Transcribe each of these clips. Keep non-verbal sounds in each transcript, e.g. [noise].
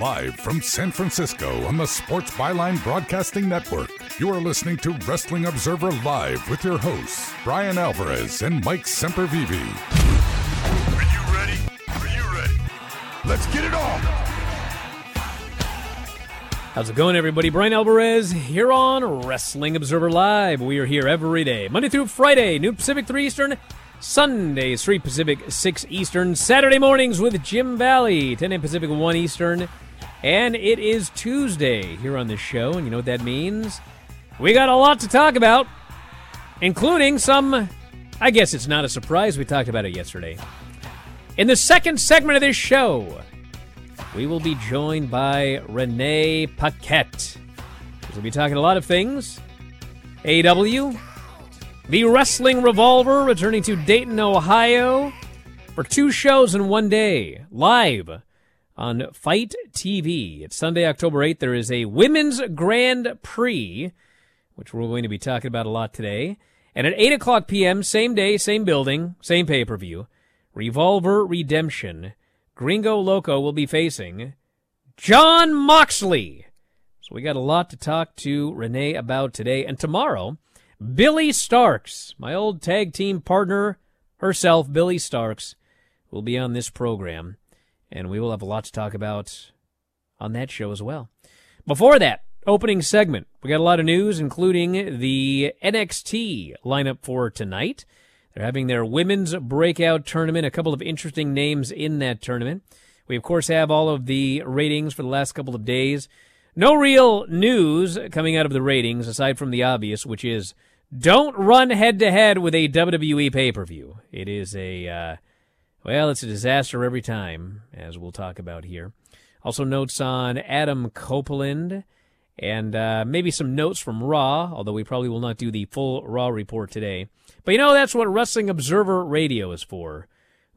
Live from San Francisco on the Sports Byline Broadcasting Network, you are listening to Wrestling Observer Live with your hosts, Bryan Alvarez and Mike Sempervive. Are you ready? Are you ready? Let's get it on! How's it going, everybody? Bryan Alvarez here on Wrestling Observer Live. We are here every day, Monday through Friday, New Pacific 3 Eastern, Sundays 3 Pacific 6 Eastern, Saturday mornings with Jim Valley, 10 a.m. Pacific 1 Eastern. And it is Tuesday here on this show, and you know what that means? We got a lot to talk about, including some. I guess it's not a surprise, we talked about it yesterday. In the second segment of this show, we will be joined by Renee Paquette. We'll be talking a lot of things. AW, the Wrestling Revolver returning to Dayton, Ohio for two shows in one day, live on FITE TV. It's Sunday, October 8th. There is a Women's Grand Prix, which we're going to be talking about a lot today. And at 8 o'clock p.m., same day, same building, same pay per view, Revolver Redemption. Gringo Loco will be facing Jon Moxley. So we got a lot to talk to Renee about today. And tomorrow, Billie Starkz, my old tag team partner herself, Billie Starkz, will be on this program. And we will have a lot to talk about on that show as well. Before that, opening segment, we got a lot of news, including the NXT lineup for tonight. They're having their women's breakout tournament, a couple of interesting names in that tournament. We, of course, have all of the ratings for the last couple of days. No real news coming out of the ratings, aside from the obvious, which is don't run head to head with a WWE pay per view. It is a, uh, well, it's a disaster every time, as we'll talk about here. Also, notes on Adam Copeland and uh, maybe some notes from Raw, although we probably will not do the full Raw report today. But you know, that's what Wrestling Observer Radio is for,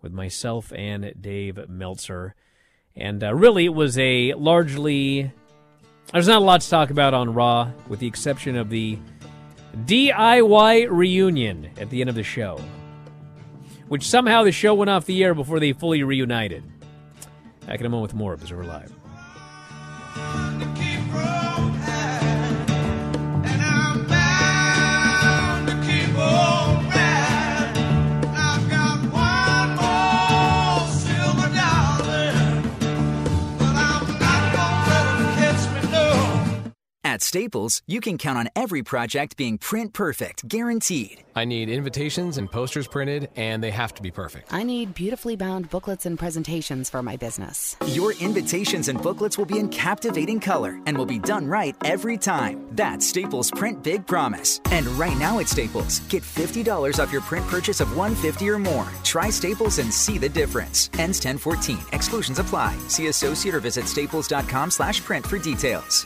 with myself and Dave Meltzer. And uh, really, it was a largely. There's not a lot to talk about on Raw, with the exception of the DIY reunion at the end of the show, which somehow the show went off the air before they fully reunited. Back in a moment with more of Observer Live. Staples, you can count on every project being print perfect, guaranteed. I need invitations and posters printed, and they have to be perfect. I need beautifully bound booklets and presentations for my business. Your invitations and booklets will be in captivating color and will be done right every time. That's Staples Print Big Promise. And right now at Staples, get $50 off your print purchase of 150 or more. Try Staples and see the difference. Ends 1014. Exclusions apply. See associate or visit staples.com slash print for details.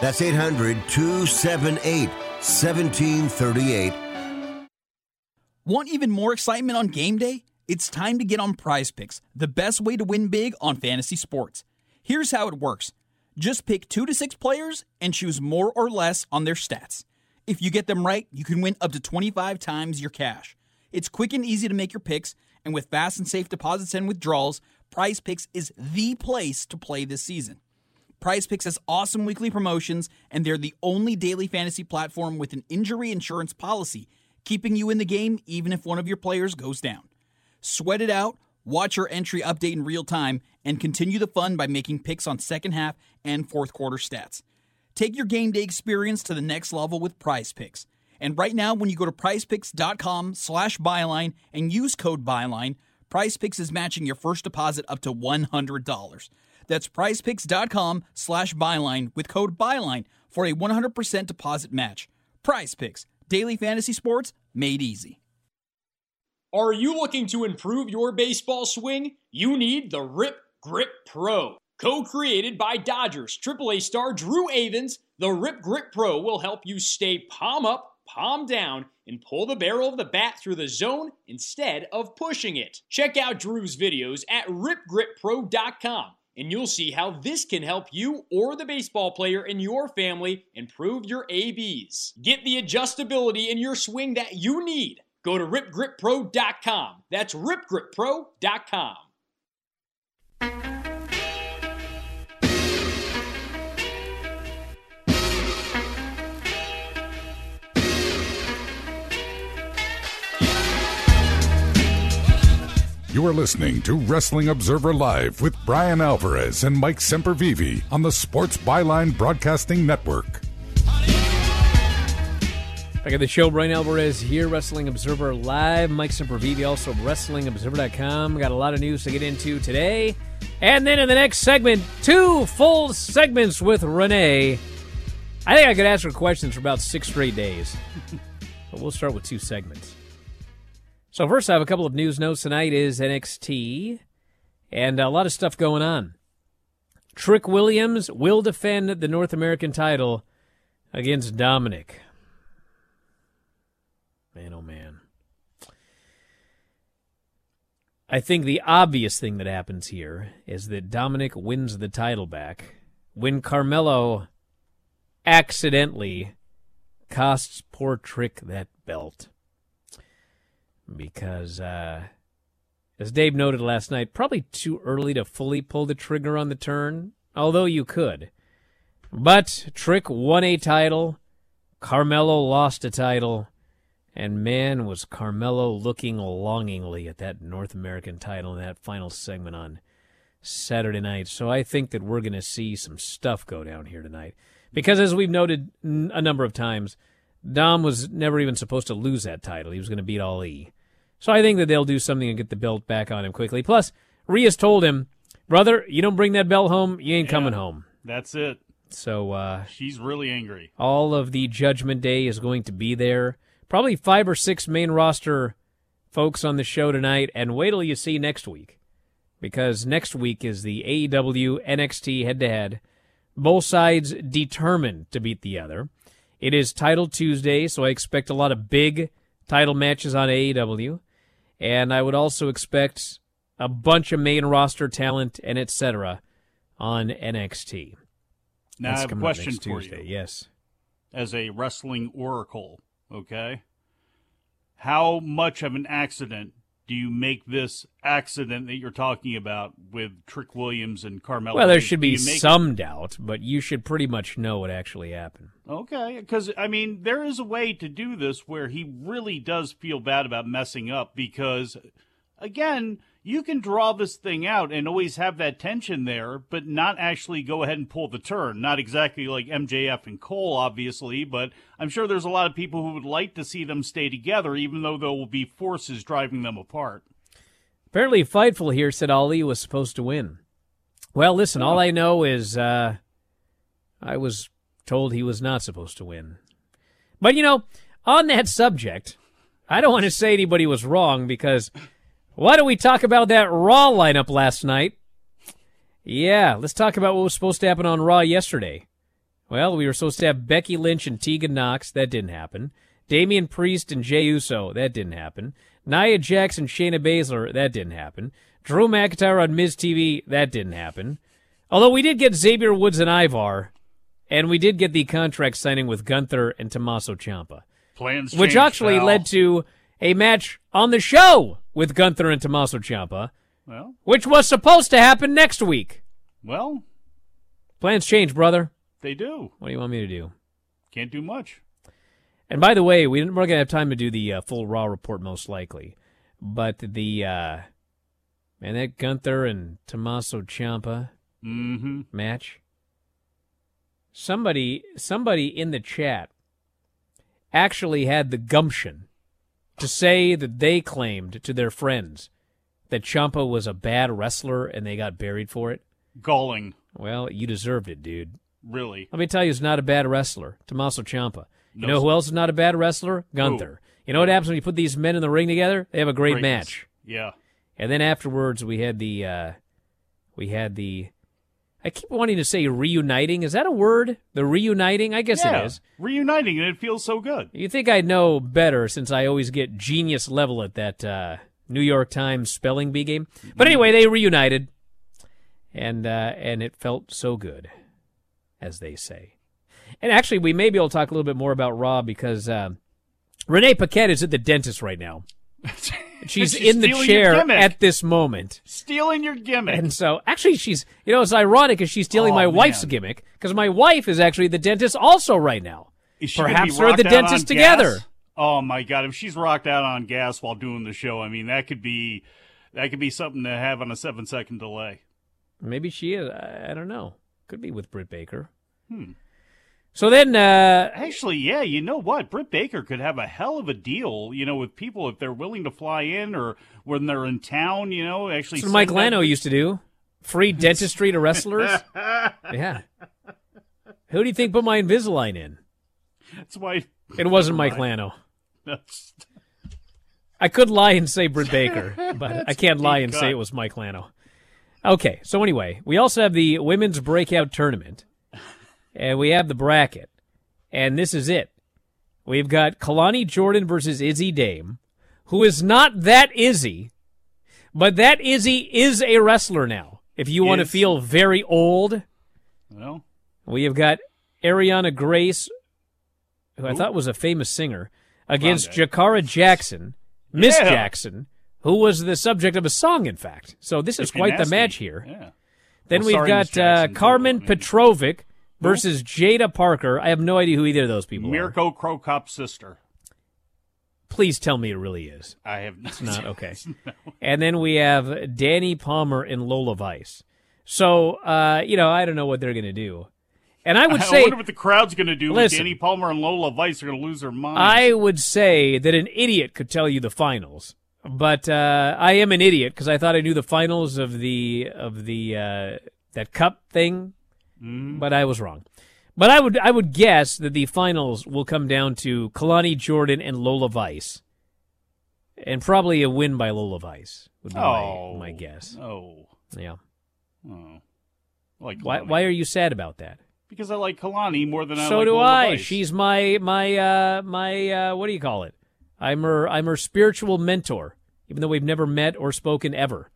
That's 800 278 1738. Want even more excitement on game day? It's time to get on prize picks, the best way to win big on fantasy sports. Here's how it works just pick two to six players and choose more or less on their stats. If you get them right, you can win up to 25 times your cash. It's quick and easy to make your picks, and with fast and safe deposits and withdrawals, Prize Picks is the place to play this season. Prize Picks has awesome weekly promotions, and they're the only daily fantasy platform with an injury insurance policy, keeping you in the game even if one of your players goes down. Sweat it out, watch your entry update in real time, and continue the fun by making picks on second half and fourth quarter stats. Take your game day experience to the next level with Prize Picks. And right now, when you go to prizepicks.com slash byline and use code byline, Prize Picks is matching your first deposit up to $100. That's prizepicks.com slash byline with code byline for a 100% deposit match. Prize Picks, daily fantasy sports made easy. Are you looking to improve your baseball swing? You need the Rip Grip Pro. Co created by Dodgers AAA star Drew Avans, the Rip Grip Pro will help you stay palm up, palm down, and pull the barrel of the bat through the zone instead of pushing it. Check out Drew's videos at ripgrippro.com and you'll see how this can help you or the baseball player in your family improve your ABs. Get the adjustability in your swing that you need. Go to ripgrippro.com. That's ripgrippro.com. You are listening to Wrestling Observer Live with Bryan Alvarez and Mike Sempervive on the Sports Byline Broadcasting Network. Back at the show, Bryan Alvarez here, Wrestling Observer Live. Mike Sempervive, also WrestlingObserver.com. Got a lot of news to get into today. And then in the next segment, two full segments with Renee. I think I could ask her questions for about six straight days. [laughs] but we'll start with two segments. So first, I have a couple of news notes tonight. Is NXT, and a lot of stuff going on. Trick Williams will defend the North American title against Dominic. Man, oh man. I think the obvious thing that happens here is that Dominic wins the title back when Carmelo accidentally costs poor Trick that belt because, uh, as Dave noted last night, probably too early to fully pull the trigger on the turn, although you could. But Trick won a title, Carmelo lost a title, and man, was Carmelo looking longingly at that North American title in that final segment on Saturday night. So I think that we're going to see some stuff go down here tonight. Because as we've noted a number of times, Dom was never even supposed to lose that title. He was going to beat Ali. So I think that they'll do something and get the belt back on him quickly. Plus, Rhea's told him, brother, you don't bring that belt home, you ain't yeah, coming home. That's it. So uh, she's really angry. All of the Judgment Day is going to be there. Probably five or six main roster folks on the show tonight, and wait till you see next week, because next week is the AEW NXT head to head. Both sides determined to beat the other. It is Title Tuesday, so I expect a lot of big title matches on AEW and I would also expect a bunch of main roster talent and etc. on NXT. Now That's I have a question for Tuesday. you. Yes, as a wrestling oracle, okay, how much of an accident do you make this accident that you're talking about with Trick Williams and Carmelo? Well, there should be some it? doubt, but you should pretty much know what actually happened. Okay, because I mean, there is a way to do this where he really does feel bad about messing up because, again, you can draw this thing out and always have that tension there, but not actually go ahead and pull the turn. Not exactly like MJF and Cole, obviously, but I'm sure there's a lot of people who would like to see them stay together, even though there will be forces driving them apart. Apparently, Fightful here said Ali was supposed to win. Well, listen, all I know is uh, I was told he was not supposed to win. But, you know, on that subject, I don't want to say anybody was wrong because why don't we talk about that Raw lineup last night? Yeah, let's talk about what was supposed to happen on Raw yesterday. Well, we were supposed to have Becky Lynch and Tegan Knox. That didn't happen. Damian Priest and Jey Uso. That didn't happen. Nia Jax and Shayna Baszler. That didn't happen. Drew McIntyre on Miz TV. That didn't happen. Although we did get Xavier Woods and Ivar, and we did get the contract signing with Gunther and Tommaso Ciampa. Plans which actually led to a match on the show with Gunther and Tommaso Ciampa, Well, which was supposed to happen next week. well, Plans change, brother. they do. What do you want me to do? Can't do much. And by the way, we didn't, we're going to have time to do the uh, full Raw report most likely. But the, uh, man, that Gunther and Tommaso Ciampa Mm-hmm. match, somebody, somebody in the chat actually had the gumption to say that they claimed to their friends that Ciampa was a bad wrestler and they got buried for it. Galling, Well, you deserved it, dude. really. Let me tell you, he's not a bad wrestler. Tommaso Ciampa. You No, know who else is not a bad wrestler? Gunther. You know what happens when you put these men in the ring together? They have a great Greatness. match. Yeah. And then afterwards, we had the, uh, we had the. I keep wanting to say reuniting. Is that a word? The reuniting? I guess yeah. it is. Reuniting, and it feels so good. You think I'd know better since I always get genius level at that uh, New York Times spelling bee game. But anyway, they reunited, and uh, and it felt so good, as they say. And actually, we may be able to talk a little bit more about Raw because uh, Renee Paquette is at the dentist right now. [laughs] She's, She's in the chair at this moment. Stealing your gimmick. And so, actually, she's, you know, it's ironic because she's stealing Oh, my wife's gimmick because my wife is actually the dentist also right now. Perhaps they're the dentist together. gas? Oh my god! If she's rocked out on gas while doing the show, I mean that could be that could be something to have on a seven second delay. Maybe she is. I, I don't know. Could be with Britt Baker. Hmm. So then, uh, Actually, yeah, you know what? Britt Baker could have a hell of a deal, you know, with people if they're willing to fly in or when they're in town, you know, actually. that's what Mike Lano used to do. Free dentistry to wrestlers. [laughs] yeah. Who do you think put my Invisalign in? That's why. It wasn't Mike. Lano. That's, I could lie and say Britt Baker, [laughs] but I can't lie and cut. say it was Mike Lano. Okay, so anyway, we also have the women's breakout tournament, and we have the bracket, and this is it. We've got Kelani Jordan versus Izzy Dame, who is not that Izzy, but that Izzy is a wrestler now. If you want to feel very old, well, we have got Ariana Grace, who I thought was a famous singer, against Grande. Jakara Jackson, Miss Yeah. Jackson, who was the subject of a song, in fact. So this is quite the match here. Yeah. Then Well, we've sorry, got uh, Carmen Petrovic versus Jaida Parker. I have no idea who either of those people are. Mirko Cro Cop's sister. Please tell me it really is. I have It's not okay. [laughs] And then we have Dani Palmer and Lola Vice. So uh, you know, I don't know what they're gonna do. And I would I say wonder what the crowd's going to do. Listen. Dani Palmer and Lola Vice are going to lose their minds. I would say that an idiot could tell you the finals, but uh, I am an idiot because I thought I knew the finals of the of the uh, that cup thing, Mm-hmm. but I was wrong. But I would I would guess that the finals will come down to Kelani Jordan and Lola Vice, and probably a win by Lola Vice would be oh, my, my guess. Oh, Yeah. oh. I Like Why why are you sad about that? Because I like Kelani more than I so like do Lola I. Vice. She's my my uh my uh what do you call it? I'm her I'm her spiritual mentor, even though we've never met or spoken ever.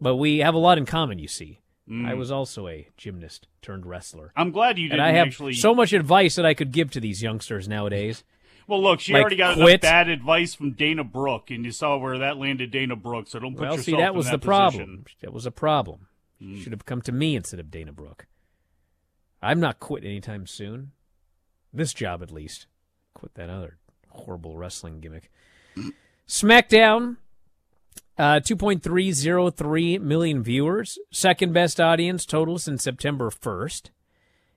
But we have a lot in common, you see. Mm. I was also a gymnast turned wrestler. I'm glad you didn't And I have actually. so much advice that I could give to these youngsters nowadays. [laughs] well, look, she like, already got quit. enough bad advice from Dana Brooke, and you saw where that landed Dana Brooke. So don't put well, yourself see, that in was that the position. problem. That was a problem. Mm. Should have come to me instead of Dana Brooke. I'm not quitting anytime soon. This job, at least. Quit that other horrible wrestling gimmick. [clears throat] SmackDown, uh, 2.303 million viewers. Second best audience total since September 1st.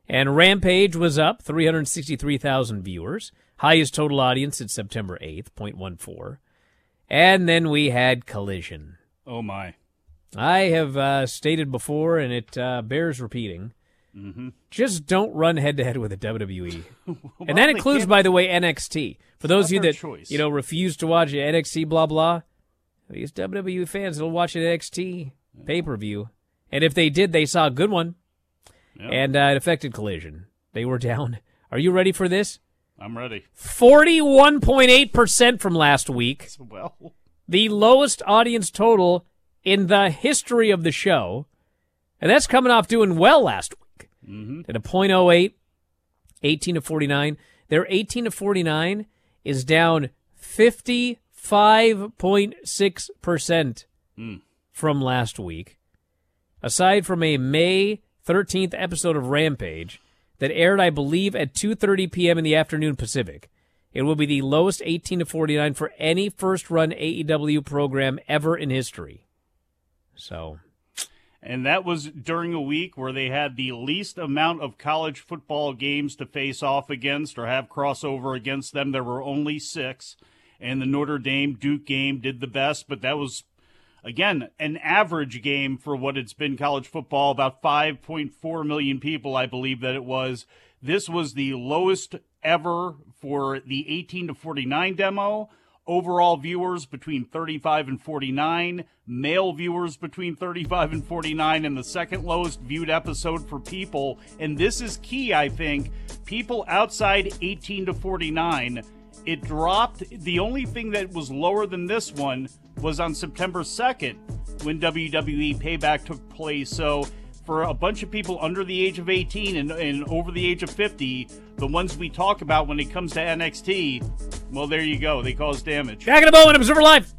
And Rampage was up, 363,000 viewers. Highest total audience since September 8th, 0.14. And then we had Collision. Oh my! I have uh, stated before, and it uh, bears repeating. Mm-hmm. Just don't run head to head with a WWE, Well, and that includes, by the way, NXT. For those of you that choice. you know refuse to watch NXT, blah blah, these WWE fans will watch an NXT pay per view, and if they did, they saw a good one, and uh, it affected Collision. They were down. [laughs] Are you ready for this? I'm ready. Forty-one point eight percent from last week. Well, the lowest audience total in the history of the show. And that's coming off doing well last week. Mm-hmm. At a .08, 18 to 49. Their 18 to 49 is down 55.6% Mm. from last week. Aside from a May 13th episode of Rampage that aired, I believe, at 2:30 p.m. in the afternoon Pacific, it will be the lowest 18 to 49 for any first-run AEW program ever in history. So, And that was during a week where they had the least amount of college football games to face off against or have crossover against them. There were only six. And the Notre Dame Duke game did the best, but that was, again, an average game for what it's been college football. About 5.4 million people, I believe that it was. This was the lowest ever for the 18 to 49 demo overall viewers between 35 and 49, male viewers between 35 and 49, and the second lowest viewed episode for people. And this is key, I think. People outside 18 to 49, it dropped. The only thing that was lower than this one was on September 2nd when WWE Payback took place. So for a bunch of people under the age of 18 and, and over the age of 50, the ones we talk about when it comes to NXT, well, there you go. They cause damage. back in a moment, Observer Live.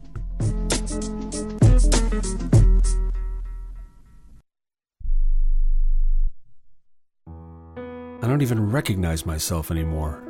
I don't even recognize myself anymore.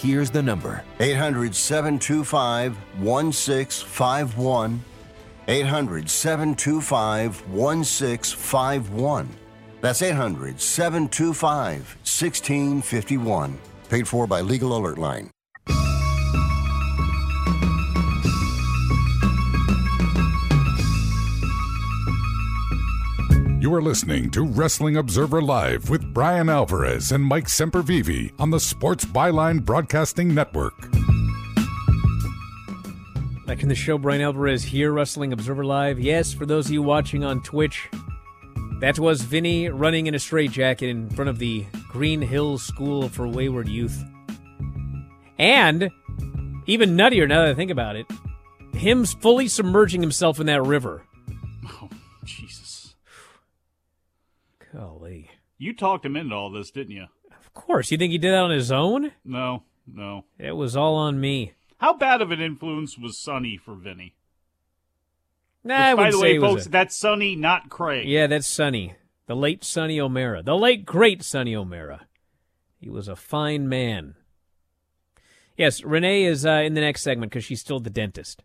Here's the number 800 725 1651. 800 725 1651. That's 800 725 1651. Paid for by Legal Alert Line. You are listening to Wrestling Observer Live with Bryan Alvarez and Mike Sempervive on the Sports Byline Broadcasting Network. Back in the show, Bryan Alvarez here, Wrestling Observer Live. Yes, for those of you watching on Twitch, that was Vinny running in a straitjacket in front of the Green Hills School for Wayward Youth. And, even nuttier now that I think about it, him fully submerging himself in that river. Oh, Jesus. You talked him into all this, didn't you? Of course. You think he did that on his own? No, no. It was all on me. How bad of an influence was Sonny for Vinny? Nah, Which, by the way, folks, a- that's Sonny, not Craig. Yeah, that's Sonny. The late Sonny O'Mara. The late, great Sonny O'Mara. He was a fine man. Yes, Renee is uh, in the next segment because she's still the dentist.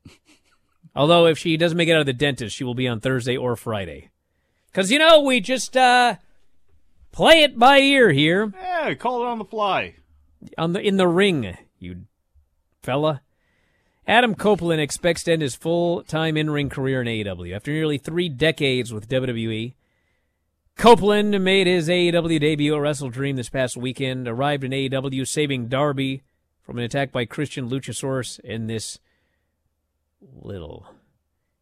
[laughs] Although, if she doesn't make it out of the dentist, she will be on Thursday or Friday. Because, you know, we just uh, play it by ear here. Yeah, call it on the fly. On the In the ring, you fella. Adam Copeland expects to end his full time in ring career in AEW. After nearly three decades with WWE, Copeland made his AEW debut at WrestleDream this past weekend, arrived in AEW saving Darby from an attack by Christian Luchasaurus in this little,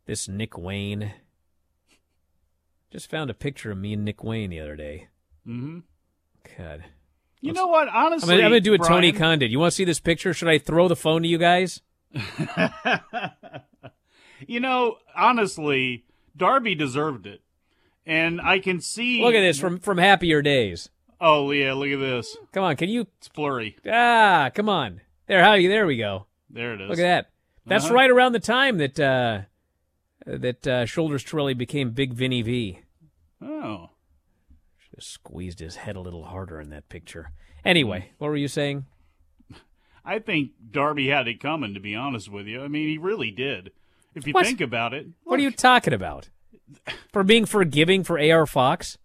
this Nick Wayne. Just found a picture of me and Nick Wayne the other day. Mm-hmm. God. You know what? I'm Honestly, gonna, I'm gonna do what Tony Brian- Khan did. You want to see this picture? Should I throw the phone to you guys? [laughs] You know, honestly, Darby deserved it, and I can see. Look at this from from happier days. Oh yeah, look at this. Come on, can you? It's blurry. Ah, come on. There, how you? There we go. There it is. Look at that. That's Uh-huh. right around the time that uh, that uh, Shoulders Torelli became Big Vinny V. Oh. Squeezed his head a little harder in that picture. Anyway, mm. what were you saying? I think Darby had it coming. To be honest with you, I mean, he really did. If you What? think about it, What are you talking about? For being forgiving for AR Fox?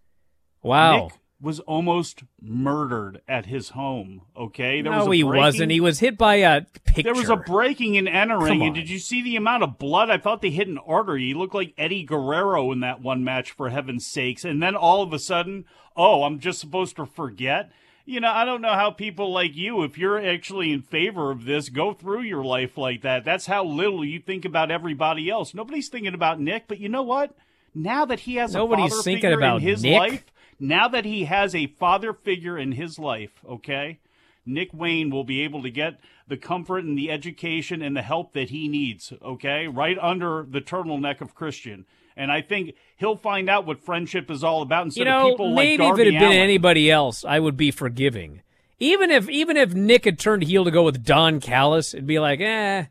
Wow. Nick was almost murdered at his home. Okay, there no, was a he breaking- wasn't. He was hit by a picture. There was a breaking and entering, and did you see the amount of blood? I thought they hit an artery. He looked like Eddie Guerrero in that one match, for heaven's sakes. And then all of a sudden, oh, I'm just supposed to forget? You know, I don't know how people like you, if you're actually in favor of this, go through your life like that. That's how little you think about everybody else. Nobody's thinking about Nick, but you know what? Now that he has Nobody's a father thinking figure about in his Nick. life, now that he has a father figure in his life, okay? Nick Wayne will be able to get the comfort and the education and the help that he needs, okay? Right under the turtleneck of Christian. And I think he'll find out what friendship is all about instead you know, of people maybe like if it had been Allin. anybody else, I would be forgiving. Even if even if Nick had turned heel to go with Don Callis, it'd be like, eh.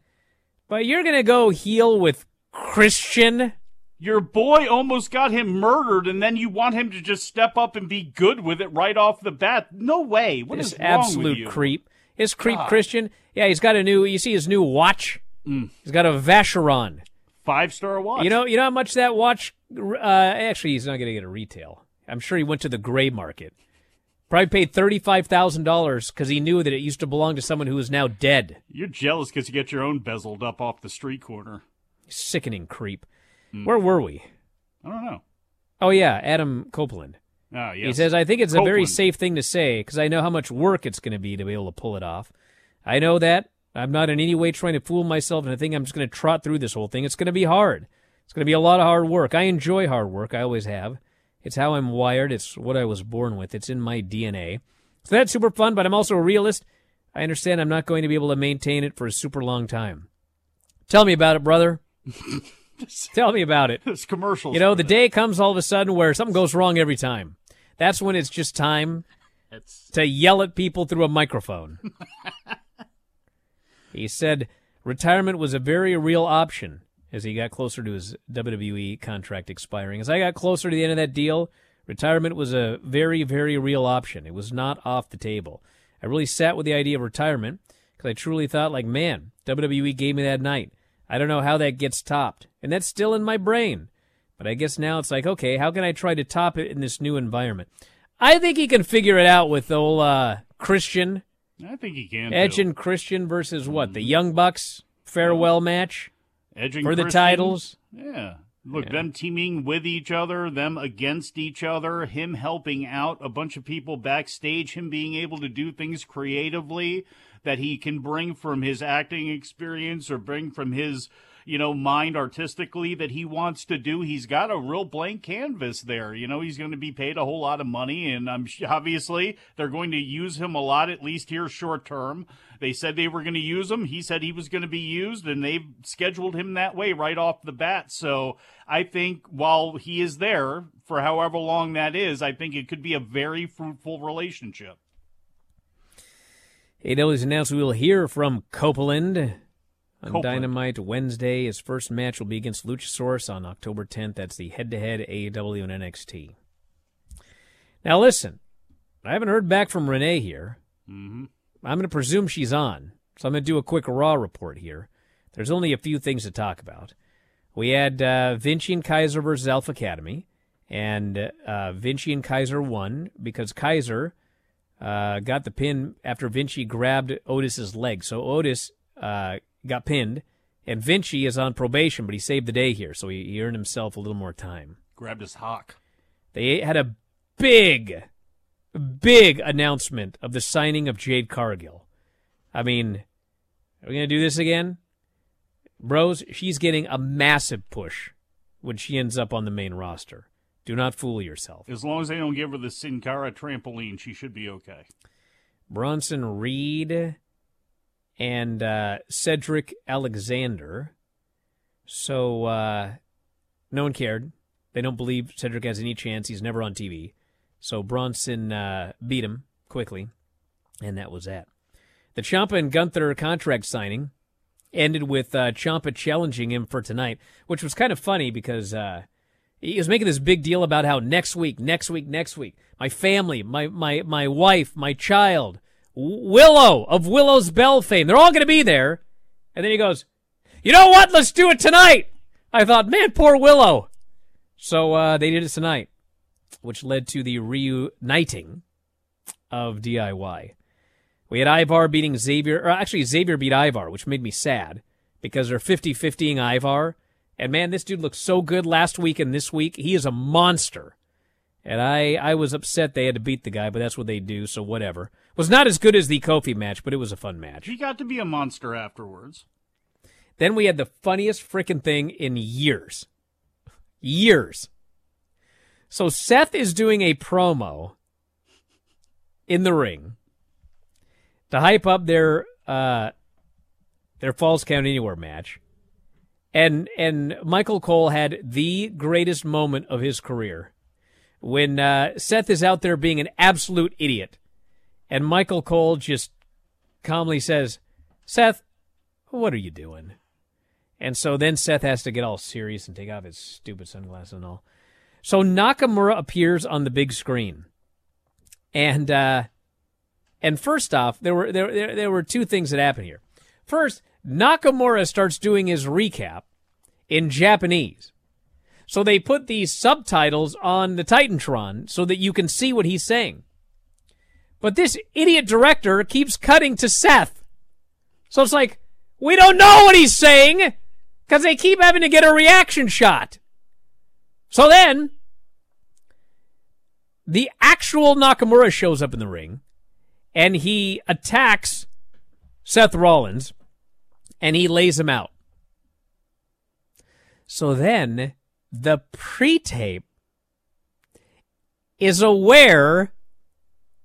But you're gonna go heel with Christian. Your boy almost got him murdered, and then you want him to just step up and be good with it right off the bat. No way. What this is wrong absolute with you? creep. Is creep God. Christian? Yeah, he's got a new. You see his new watch. Mm. He's got a Vacheron. Five star watch. You know, you know how much that watch. Uh, actually, he's not going to get a retail. I'm sure he went to the gray market. Probably paid thirty five thousand dollars because he knew that it used to belong to someone who is now dead. You're jealous because you get your own bezeled up off the street corner. Sickening creep. Hmm. Where were we? I don't know. Oh yeah, Adam Copeland. Ah, yes. He says, "I think it's a very safe thing to say because I know how much work it's going to be to be able to pull it off. I know that. I'm not in any way trying to fool myself, and I think I'm just going to trot through this whole thing. It's going to be hard. It's going to be a lot of hard work. I enjoy hard work. I always have. It's how I'm wired. It's what I was born with. It's in my DNA. So that's super fun. But I'm also a realist. I understand I'm not going to be able to maintain it for a super long time. Tell me about it, brother. [laughs] [laughs] Tell me about it. This commercial. You know, the day comes all of a sudden where something goes wrong every time. That's when it's just time to yell at people through a microphone. [laughs] he said retirement was a very real option as he got closer to his WWE contract expiring. As I got closer to the end of that deal, retirement was a very, very real option. It was not off the table. I really sat with the idea of retirement because I truly thought, like, man, WWE gave me that night. I don't know how that gets topped. And that's still in my brain. But I guess now it's like, okay, how can I try to top it in this new environment? I think he can figure it out with old uh, Christian. I think he can. Edge too. and Christian versus what? The Young Bucks farewell match Edge and for the titles. Yeah. Look, Yeah. them teaming with each other, them against each other, him helping out a bunch of people backstage, him being able to do things creatively that he can bring from his acting experience or bring from his, you know, mind artistically that he wants to do. He's got a real blank canvas there. You know, he's going to be paid a whole lot of money, and I'm obviously they're going to use him a lot, at least here short term. They said they were going to use him. He said he was going to be used, and they've scheduled him that way right off the bat. So I think while he is there for however long that is, I think it could be a very fruitful relationship. AEW has announced we will hear from Copeland on Copeland. Dynamite Wednesday. His first match will be against Luchasaurus on October 10th. That's the head-to-head AEW and NXT. Now listen, I haven't heard back from Renee here. Mm-hmm. I'm going to presume she's on, so I'm going to do a quick Raw report here. There's only a few things to talk about. We had uh, Vinci and Kaiser versus Alpha Academy, and uh, Vinci and Kaiser won because Kaiser uh, got the pin after Vinci grabbed Otis's leg. So Otis uh, got pinned, and Vinci is on probation, but he saved the day here, so he, he earned himself a little more time. Grabbed his hawk. They had a big, big announcement of the signing of Jade Cargill. I mean, are we going to do this again? Bros, she's getting a massive push when she ends up on the main roster. Do not fool yourself. As long as they don't give her the Sin Cara trampoline, she should be okay. Bronson Reed and uh, Cedric Alexander. So uh, no one cared. They don't believe Cedric has any chance. He's never on TV. So Bronson uh, beat him quickly, and that was that. The Ciampa and Gunther contract signing ended with uh, Ciampa challenging him for tonight, which was kind of funny because uh, he was making this big deal about how next week, next week, next week, my family, my my my wife, my child, Willow of Willow's Bell fame, they're all going to be there. And then he goes, "You know what? Let's do it tonight." I thought, man, poor Willow. So uh, they did it tonight, which led to the reuniting of DIY. We had Ivar beating Xavier, or actually Xavier beat Ivar, which made me sad because they're 50-50ing Ivar. And man, this dude looked so good last week and this week. He is a monster. And I, I was upset they had to beat the guy, but that's what they do, so whatever. Was not as good as the Kofi match, but it was a fun match. He got to be a monster afterwards. Then we had the funniest freaking thing in years. Years. So Seth is doing a promo in the ring to hype up their uh their falls count anywhere match. And and Michael Cole had the greatest moment of his career when uh, Seth is out there being an absolute idiot, and Michael Cole just calmly says, "Seth, what are you doing?" And so then Seth has to get all serious and take off his stupid sunglasses and all. So Nakamura appears on the big screen, and uh, and first off, there were there, there there were two things that happened here. First, Nakamura starts doing his recap in Japanese. So they put these subtitles on the Titantron so that you can see what he's saying. But this idiot director keeps cutting to Seth. So it's like, we don't know what he's saying because they keep having to get a reaction shot. So then, the actual Nakamura shows up in the ring and he attacks Seth Rollins and he lays him out. So then the pre tape is aware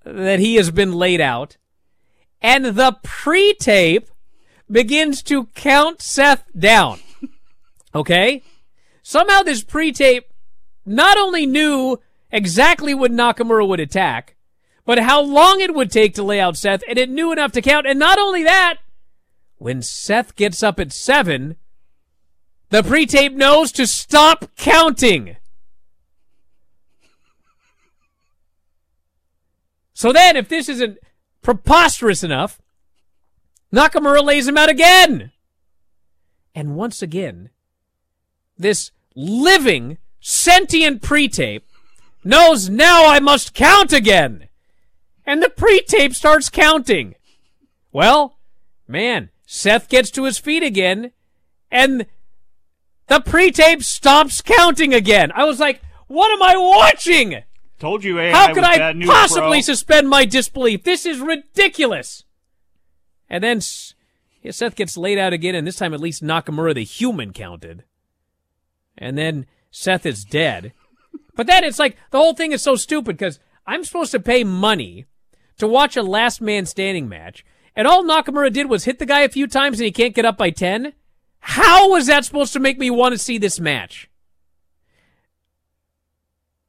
that he has been laid out, and the pre tape begins to count Seth down. [laughs] Okay? Somehow this pre tape not only knew exactly what Nakamura would attack, but how long it would take to lay out Seth, and it knew enough to count. And not only that, when Seth gets up at seven, the pre tape knows to stop counting. So then, if this isn't preposterous enough, Nakamura lays him out again. And once again, this living sentient pre-tape knows now I must count again. And the pre-tape starts counting. Well, man, Seth gets to his feet again, and the pre-tape stops counting again. I was like, what am I watching? Told you, AI How could I news, possibly suspend my disbelief? This is ridiculous. And then yeah, Seth gets laid out again, and this time at least Nakamura the human counted. And then Seth is dead. But then it's like the whole thing is so stupid because I'm supposed to pay money to watch a last man standing match, and all Nakamura did was hit the guy a few times and he can't get up by 10? How was that supposed to make me want to see this match?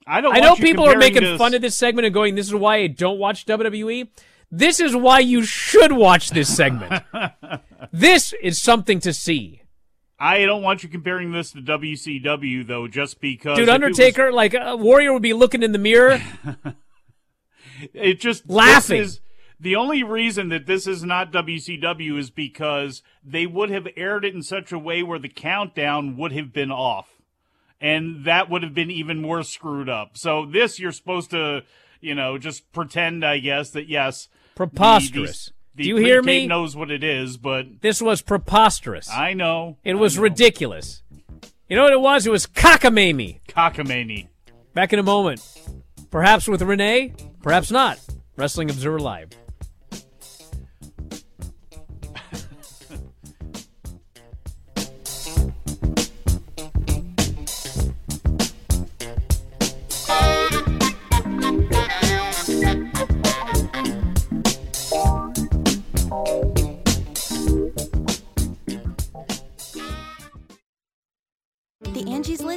I don't. I know people are making this- fun of this segment and going, this is why I don't watch WWE. This is why you should watch this segment. [laughs] this is something to see. I don't want you comparing this to WCW though, just because. Dude, it was- Undertaker, like, a Warrior would be looking in the mirror. [laughs] It just this Laughing. is- the only reason that this is not WCW is because they would have aired it in such a way where the countdown would have been off, and that would have been even more screwed up. So this, you're supposed to, you know, just pretend, I guess, that yes, the- Preposterous. The, Do you hear me? Knows what it is, but This was preposterous. I know It was ridiculous. You know what it was? It was cockamamie. cockamamie. Back in a moment. Perhaps with Renee, perhaps not. Wrestling Observer Live.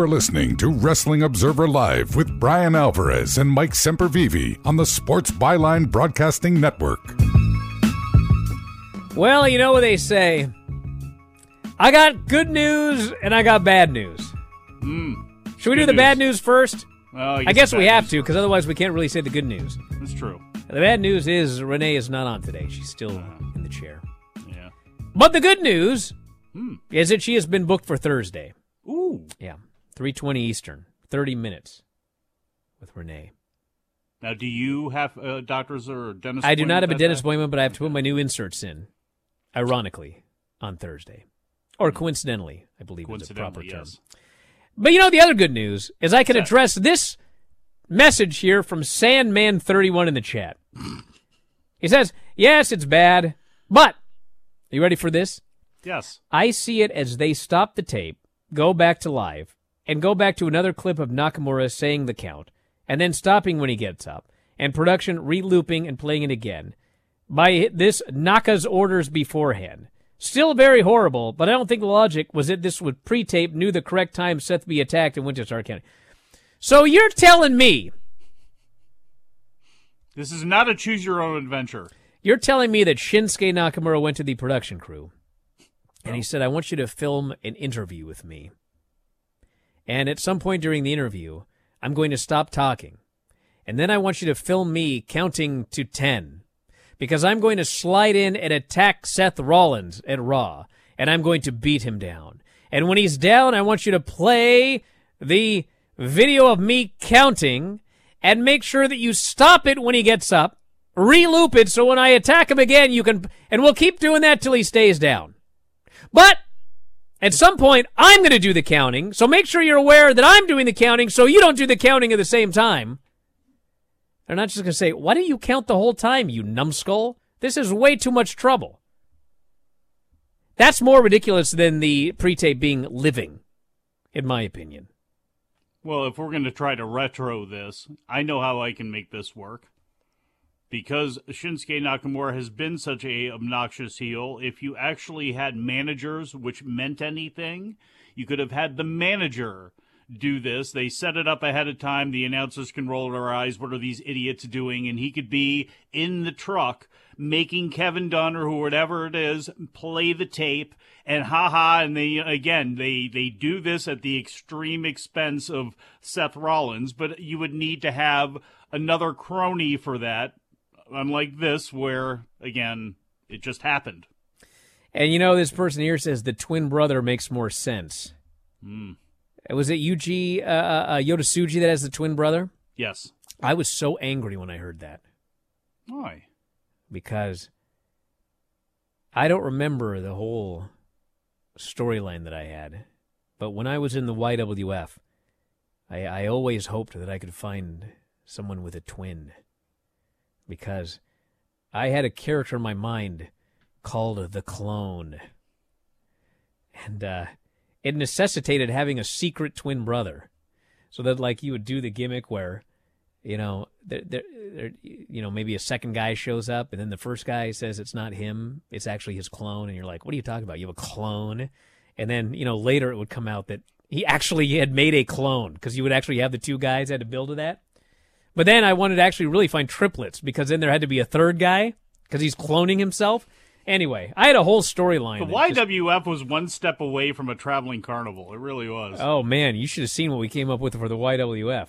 You are listening to Wrestling Observer Live with Bryan Alvarez and Mike Sempervive on the Sports Byline Broadcasting Network. Well, you know what they say. I got good news and I got bad news. Mm, Should we do good the bad news. news first? Well, I I guess guess we have to, because otherwise we can't really say the good news. That's true. The bad news is Renee is not on today. She's still in the chair. Yeah. But the good news Hmm. is that she has been booked for Thursday. Ooh. Yeah. 320 Eastern. 30 minutes with Renee. Now, do you have uh, doctors or dentist? I do not have a dentist appointment, but I have to put my new inserts in, ironically, on Thursday. Or coincidentally, I believe is a proper term. yes. But you know, the other good news is I can address this message here from Sandman31 in the chat. He says, Yes, it's bad, but, are you ready for this? Yes. I see it as they stop the tape, go back to live, and go back to another clip of Nakamura saying the count, and then stopping when he gets up, and production re-looping and playing it again. By this Naka's orders beforehand. Still very horrible, but I don't think the logic was that this would pre-tape, knew the correct time Seth be attacked, and went to start counting. So you're telling me, This is not a choose your own adventure. you're telling me that Shinsuke Nakamura went to the production crew, and he said, I want you to film an interview with me. And at some point during the interview, I'm going to stop talking. And then I want you to film me counting to 10. Because I'm going to slide in and attack Seth Rollins at Raw. And I'm going to beat him down. And when he's down, I want you to play the video of me counting and make sure that you stop it when he gets up. Re-loop it so when I attack him again, you can, and we'll keep doing that till he stays down. But at some point, I'm going to do the counting, so make sure you're aware that I'm doing the counting so you don't do the counting at the same time. They're not just going to say, Why don't you count the whole time, you numbskull? This is way too much trouble. That's more ridiculous than the pre tape being living, in my opinion. Well, if we're going to try to retro this, I know how I can make this work. Because Shinsuke Nakamura has been such a obnoxious heel, if you actually had managers which meant anything, you could have had the manager do this. They set it up ahead of time. The announcers can roll their eyes. What are these idiots doing? And he could be in the truck making Kevin Dunn or whatever it is play the tape and haha. And they, again, they, they do this at the extreme expense of Seth Rollins, but you would need to have another crony for that. Unlike this, where, again, it just happened. And you know, this person here says the twin brother makes more sense. Hmm. Was it Yuji uh, uh, Yoda that has the twin brother? Yes. I was so angry when I heard that Why? because I don't remember the whole storyline that I had. But when I was in the YWF, I, I always hoped that I could find someone with a twin because I had a character in my mind called the clone. And uh, it necessitated having a secret twin brother so that like you would do the gimmick where you know there, there, there, you know maybe a second guy shows up and then the first guy says it's not him it's actually his clone. And you're like what are you talking about? You have a clone? And then you know later it would come out that he actually had made a clone because you would actually have the two guys had to build to that but then i wanted to actually really find triplets because then there had to be a third guy because he's cloning himself anyway i had a whole storyline The that just- YWF was one step away from a traveling carnival. It really was. Oh man, you should have seen what we came up with for the YWF.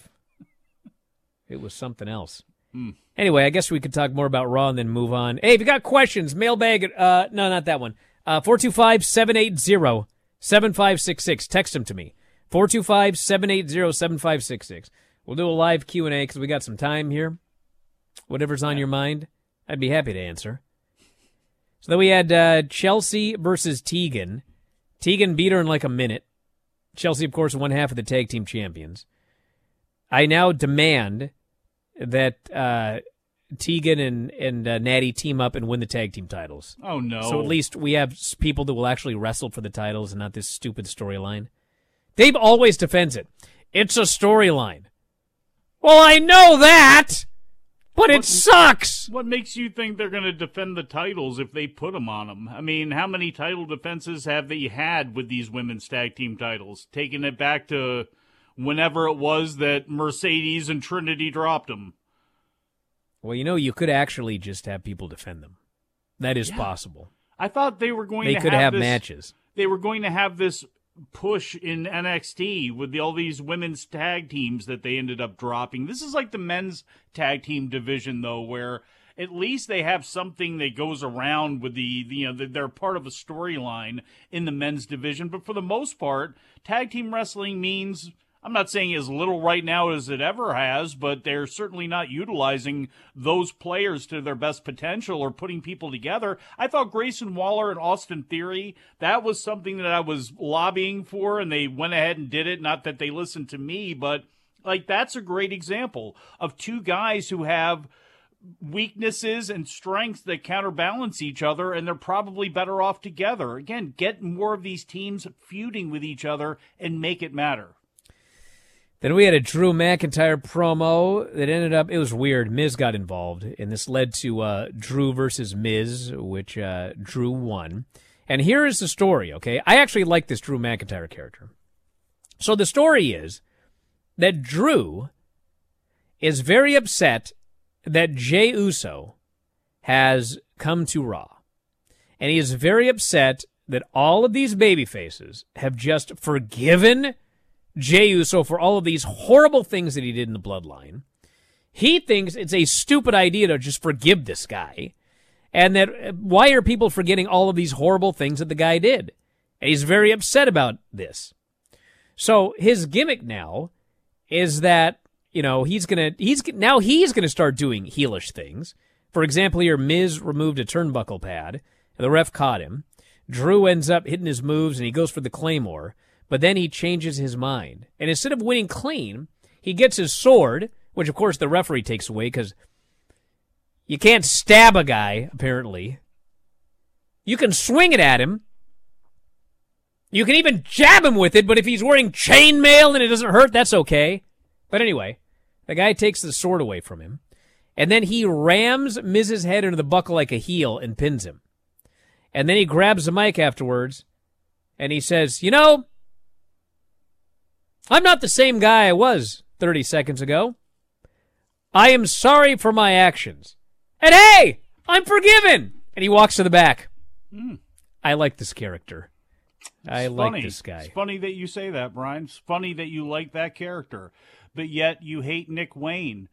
It was something else. Hmm. Anyway, I guess we could talk more about Raw and then move on. Hey, if you got questions, mailbag uh, no, not that one. Uh, 425-780-7566. Text them to me. 425-780-7566. We'll do a live Q&A because we got some time here. Whatever's on your mind, I'd be happy to answer. So then we had uh, Chelsea versus Tegan. Tegan beat her in like a minute. Chelsea, of course, one half of the tag team champions. I now demand that uh, Tegan and and uh, Natty team up and win the tag team titles. Oh, no. So at least we have people that will actually wrestle for the titles and not this stupid storyline. Dave always defends it. It's a storyline. Well, I know that. But it sucks. What makes you think they're going to defend the titles if they put them on them? I mean, how many title defenses have they had with these women's tag team titles? Taking it back to whenever it was that Mercedes and Trinity dropped them. Well, you know, you could actually just have people defend them. That is Yeah. possible. I thought they were going They to could have, have this- matches. They were going to have this push in NXT with the, all these women's tag teams that they ended up dropping. This is like the men's tag team division though where at least they have something that goes around with the, the you know they're part of a storyline in the men's division, but for the most part, tag team wrestling means I'm not saying as little right now as it ever has, but they're certainly not utilizing those players to their best potential or putting people together. I thought Grayson Waller and Austin Theory, that was something that I was lobbying for, and they went ahead and did it. Not that they listened to me, but like that's a great example of two guys who have weaknesses and strengths that counterbalance each other, and they're probably better off together. Again, get more of these teams feuding with each other and make it matter. Then we had a Drew McIntyre promo that ended up, it was weird. Miz got involved, and this led to uh, Drew versus Miz, which uh, Drew won. And here is the story, okay? I actually like this Drew McIntyre character. So the story is that Drew is very upset that Jey Uso has come to Raw. And he is very upset that all of these baby faces have just forgiven Jey Uso for all of these horrible things that he did in the bloodline. He thinks it's a stupid idea to just forgive this guy. And that uh, why are people forgetting all of these horrible things that the guy did? And he's very upset about this. So his gimmick now is that, you know, he's going to, he's, now he's going to start doing heelish things. For example, here, Miz removed a turnbuckle pad, and the ref caught him. Drew ends up hitting his moves, and he goes for the Claymore, but then he changes his mind. And instead of winning clean, he gets his sword, which of course the referee takes away because you can't stab a guy, apparently. You can swing it at him. You can even jab him with it, but if he's wearing chainmail and it doesn't hurt, that's okay. But anyway, the guy takes the sword away from him, and then he rams Miz's head into the buckle like a heel and pins him. And then he grabs the mic afterwards, and he says, You know, I'm not the same guy I was 30 seconds ago. I am sorry for my actions. And hey, I'm forgiven. And he walks to the back. Hmm. I like this character. I It's like this guy. It's funny that you say that, Bryan. It's funny that you like that character, but yet you hate Nick Wayne.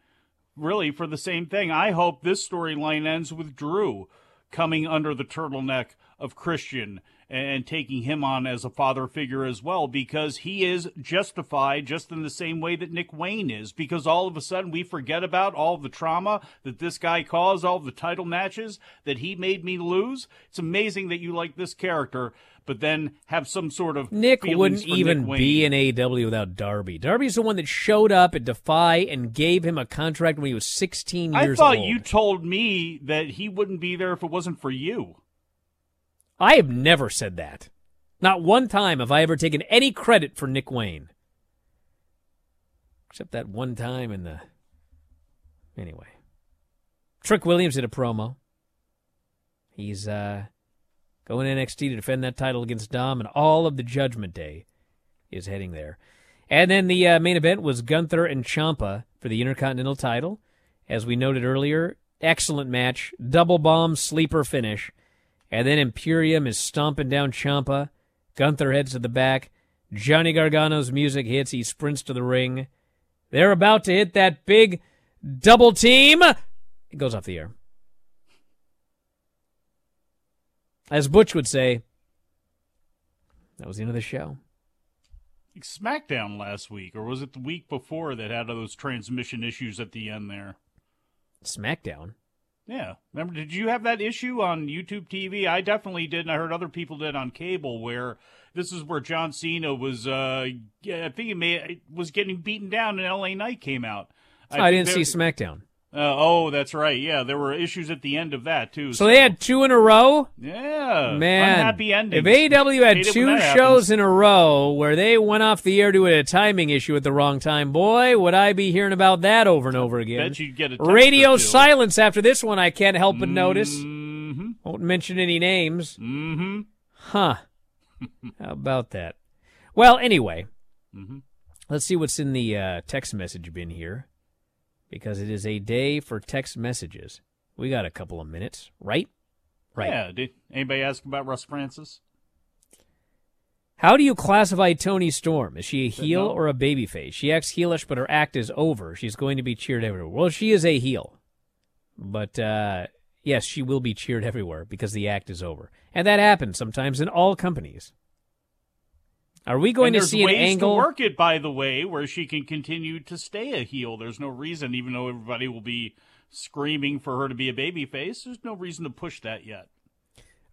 Really, for the same thing. I hope this storyline ends with Drew coming under the turtleneck of Christian and taking him on as a father figure as well because he is justified just in the same way that Nick Wayne is because all of a sudden we forget about all the trauma that this guy caused all the title matches that he made me lose it's amazing that you like this character but then have some sort of Nick wouldn't Nick even Wayne. be in AEW without Darby. Darby's the one that showed up at Defy and gave him a contract when he was 16 years old. I thought old. you told me that he wouldn't be there if it wasn't for you. I have never said that. Not one time have I ever taken any credit for Nick Wayne. Except that one time in the. Anyway. Trick Williams did a promo. He's uh, going NXT to defend that title against Dom, and all of the Judgment Day is heading there. And then the uh, main event was Gunther and Ciampa for the Intercontinental title. As we noted earlier, excellent match, double bomb sleeper finish. And then Imperium is stomping down Ciampa. Gunther heads to the back. Johnny Gargano's music hits. He sprints to the ring. They're about to hit that big double team. It goes off the air. As Butch would say, that was the end of the show. SmackDown last week, or was it the week before that had those transmission issues at the end there? SmackDown. Yeah. Remember, did you have that issue on YouTube TV? I definitely did, and I heard other people did on cable where this is where John Cena was, uh, I think he may, was getting beaten down and LA Knight came out. I, didn't think see SmackDown. Uh, oh, that's right. Yeah, there were issues at the end of that too. So they had two in a row. Yeah, Man, unhappy endings. If AEW had Hate it when two shows in a row where they went off the air due to a timing issue at the wrong time, boy, would I be hearing about that over and over again. Bet you'd get a Radio silence after this one. I can't help but notice. Mhm. Won't mention any names. Mm-hmm. Huh. [laughs] How about that? Well, anyway, Mhm. let's see what's in the uh, text message bin here, because it is a day for text messages. We got a couple of minutes, right? Right. Yeah. Did anybody ask about Russ Francis? How do you classify Toni Storm? Is she a heel no. or a babyface? She acts heelish, but her act is over. She's going to be cheered everywhere. Well, she is a heel, but uh, yes, she will be cheered everywhere because the act is over, and that happens sometimes in all companies. Are we going and to see an ways angle? to work it, by the way, where she can continue to stay a heel. There's no reason, even though everybody will be screaming for her to be a babyface. There's no reason to push that yet.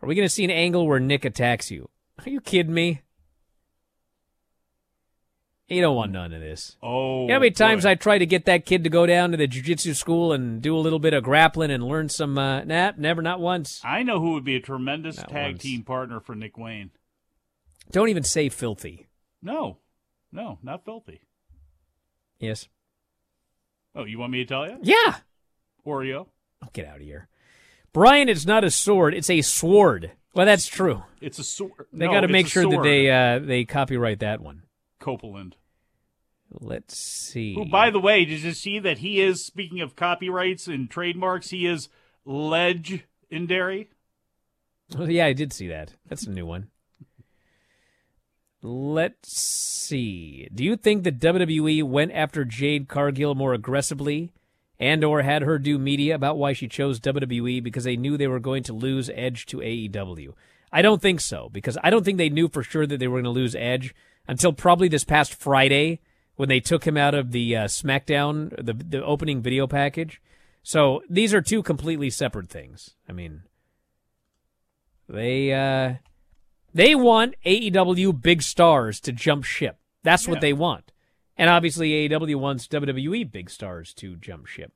Are we going to see an angle where Nick attacks you? Are you kidding me? You don't want none of this. Oh, You know how many times. I try to get that kid to go down to the jiu-jitsu school and do a little bit of grappling and learn some? Uh, nah, never, not once. I know who would be a tremendous Not tag once. team partner for Nick Wayne. Don't even say filthy. No, no, not filthy. Yes. Oh, you want me to tell you? Yeah. Oreo. Oh, get out of here, Bryan. It's not a sword; it's a sword. Well, that's true. It's a sword. They No, got to make sure that they uh, they copyright that one. Copeland. Let's see. Who, by the way, did you see that he is, speaking of copyrights and trademarks, he is legendary? Oh, [laughs] yeah, I did see that. That's a new one. Let's see. Do you think that WWE went after Jade Cargill more aggressively and or had her do media about why she chose WWE because they knew they were going to lose Edge to AEW? I don't think so because I don't think they knew for sure that they were going to lose Edge until probably this past Friday when they took him out of the uh, SmackDown the the opening video package. So these are two completely separate things. I mean, they uh, they want AEW big stars to jump ship. That's what they want. And obviously AEW wants WWE big stars to jump ship.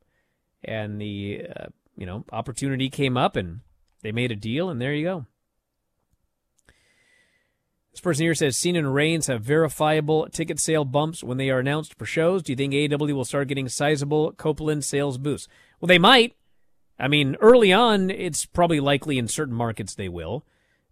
And the uh, you know, opportunity came up and they made a deal and there you go. This person here says Cena and Reigns have verifiable ticket sale bumps when they are announced for shows. Do you think AEW will start getting sizable Copeland sales boosts? Well, they might. I mean, early on, it's probably likely in certain markets they will.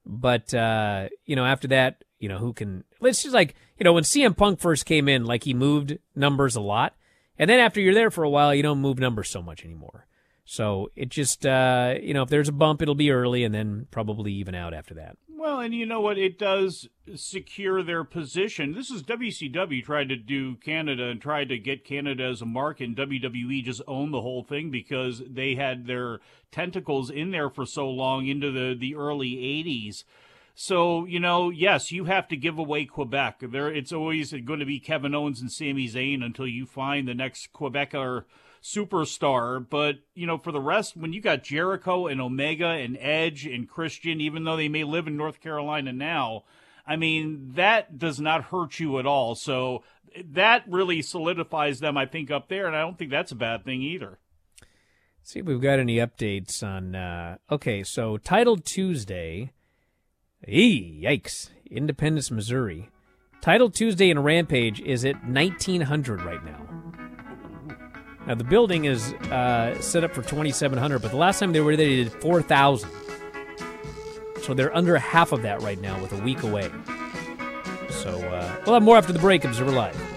But, uh, you know, after that, you know, who can. Let's just like, you know, when CM Punk first came in, like he moved numbers a lot. And then after you're there for a while, you don't move numbers so much anymore. So it just, uh, you know, if there's a bump, it'll be early and then probably even out after that. Well, and you know what? It does secure their position. This is WCW tried to do Canada and tried to get Canada as a market, and WWE just owned the whole thing because they had their tentacles in there for so long into the, the early 80s. So, you know, yes, you have to give away Quebec. There, it's always going to be Kevin Owens and Sami Zayn until you find the next Quebecer superstar. But, you know, for the rest, when you got Jericho and Omega and Edge and Christian, even though they may live in North Carolina now, I mean, that does not hurt you at all. So that really solidifies them, I think, up there. And I don't think that's a bad thing either. See if we've got any updates on. Uh, okay, so Title Tuesday. Eee, yikes. Independence, Missouri. Title Tuesday in Rampage is at 1900 right now. Now, the building is uh, set up for 2700, but the last time they were there, they did 4000. So they're under half of that right now with a week away. So uh, we'll have more after the break. Observer Live.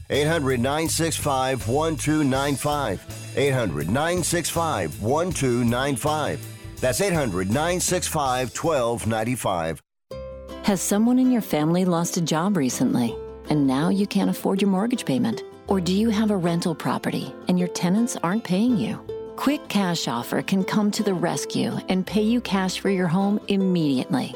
800 965 1295. 800 965 1295. That's 800 965 1295. Has someone in your family lost a job recently and now you can't afford your mortgage payment? Or do you have a rental property and your tenants aren't paying you? Quick Cash Offer can come to the rescue and pay you cash for your home immediately.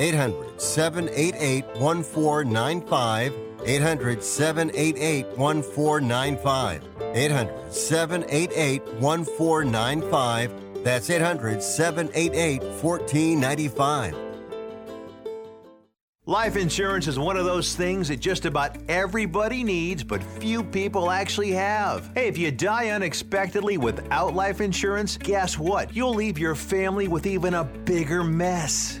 800 788 1495. 800 788 1495. 800 788 1495. That's 800 788 1495. Life insurance is one of those things that just about everybody needs, but few people actually have. Hey, if you die unexpectedly without life insurance, guess what? You'll leave your family with even a bigger mess.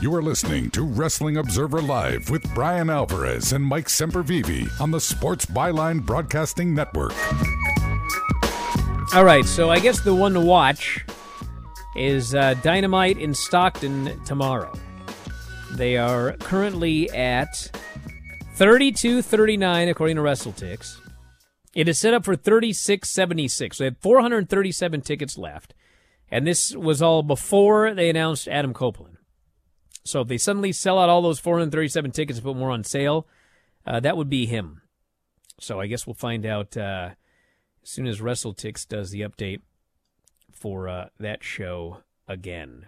You are listening to Wrestling Observer Live with Bryan Alvarez and Mike Sempervive on the Sports Byline Broadcasting Network. All right, so I guess the one to watch is uh, Dynamite in Stockton tomorrow. They are currently at 32 39, according to WrestleTix. It is set up for 36 76. So they have 437 tickets left. And this was all before they announced Adam Copeland. So if they suddenly sell out all those 437 tickets and put more on sale, uh, that would be him. So I guess we'll find out uh, as soon as WrestleTix does the update for uh, that show again.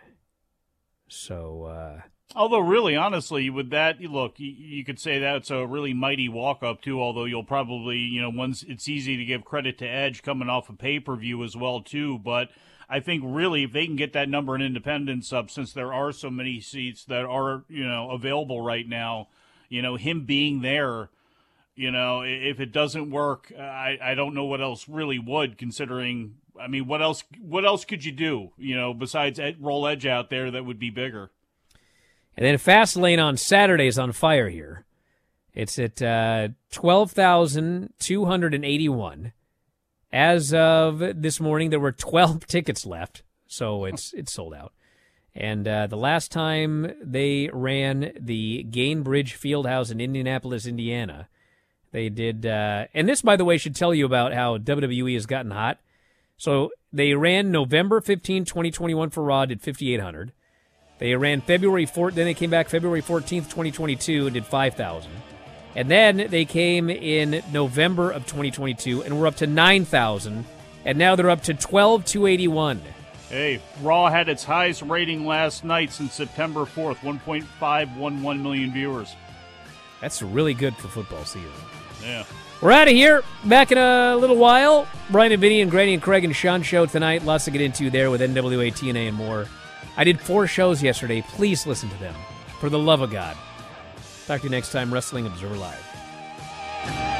So. Uh, Although, really, honestly, with that, look, you, could say that's a really mighty walk up, too. Although you'll probably, you know, once it's easy to give credit to Edge coming off a pay per view as well, too. But I think really if they can get that number in independence up, since there are so many seats that are you know available right now, you know him being there, you know if it doesn't work, I I don't know what else really would considering. I mean, what else? What else could you do? You know, besides roll Edge out there, that would be bigger. And then Fastlane on Saturday is on fire here. It's at uh, twelve thousand two hundred and eighty-one. As of this morning, there were 12 [laughs] tickets left, so it's it's sold out. And uh, the last time they ran the Gainbridge Fieldhouse in Indianapolis, Indiana, they did. Uh, and this, by the way, should tell you about how WWE has gotten hot. So they ran November 15, 2021 for Raw, did 5,800. They ran February 4th, then they came back February 14th, 2022, and did 5,000. And then they came in November of 2022 and we're up to 9,000. And now they're up to 12,281. Hey, Raw had its highest rating last night since September 4th 1.511 million viewers. That's really good for football season. Yeah. We're out of here. Back in a little while. Bryan and Vinny and Granny and Craig and Sean show tonight. Lots to get into there with NWA, TNA, and more. I did four shows yesterday. Please listen to them. For the love of God. Talk to you next time, Wrestling Observer Live.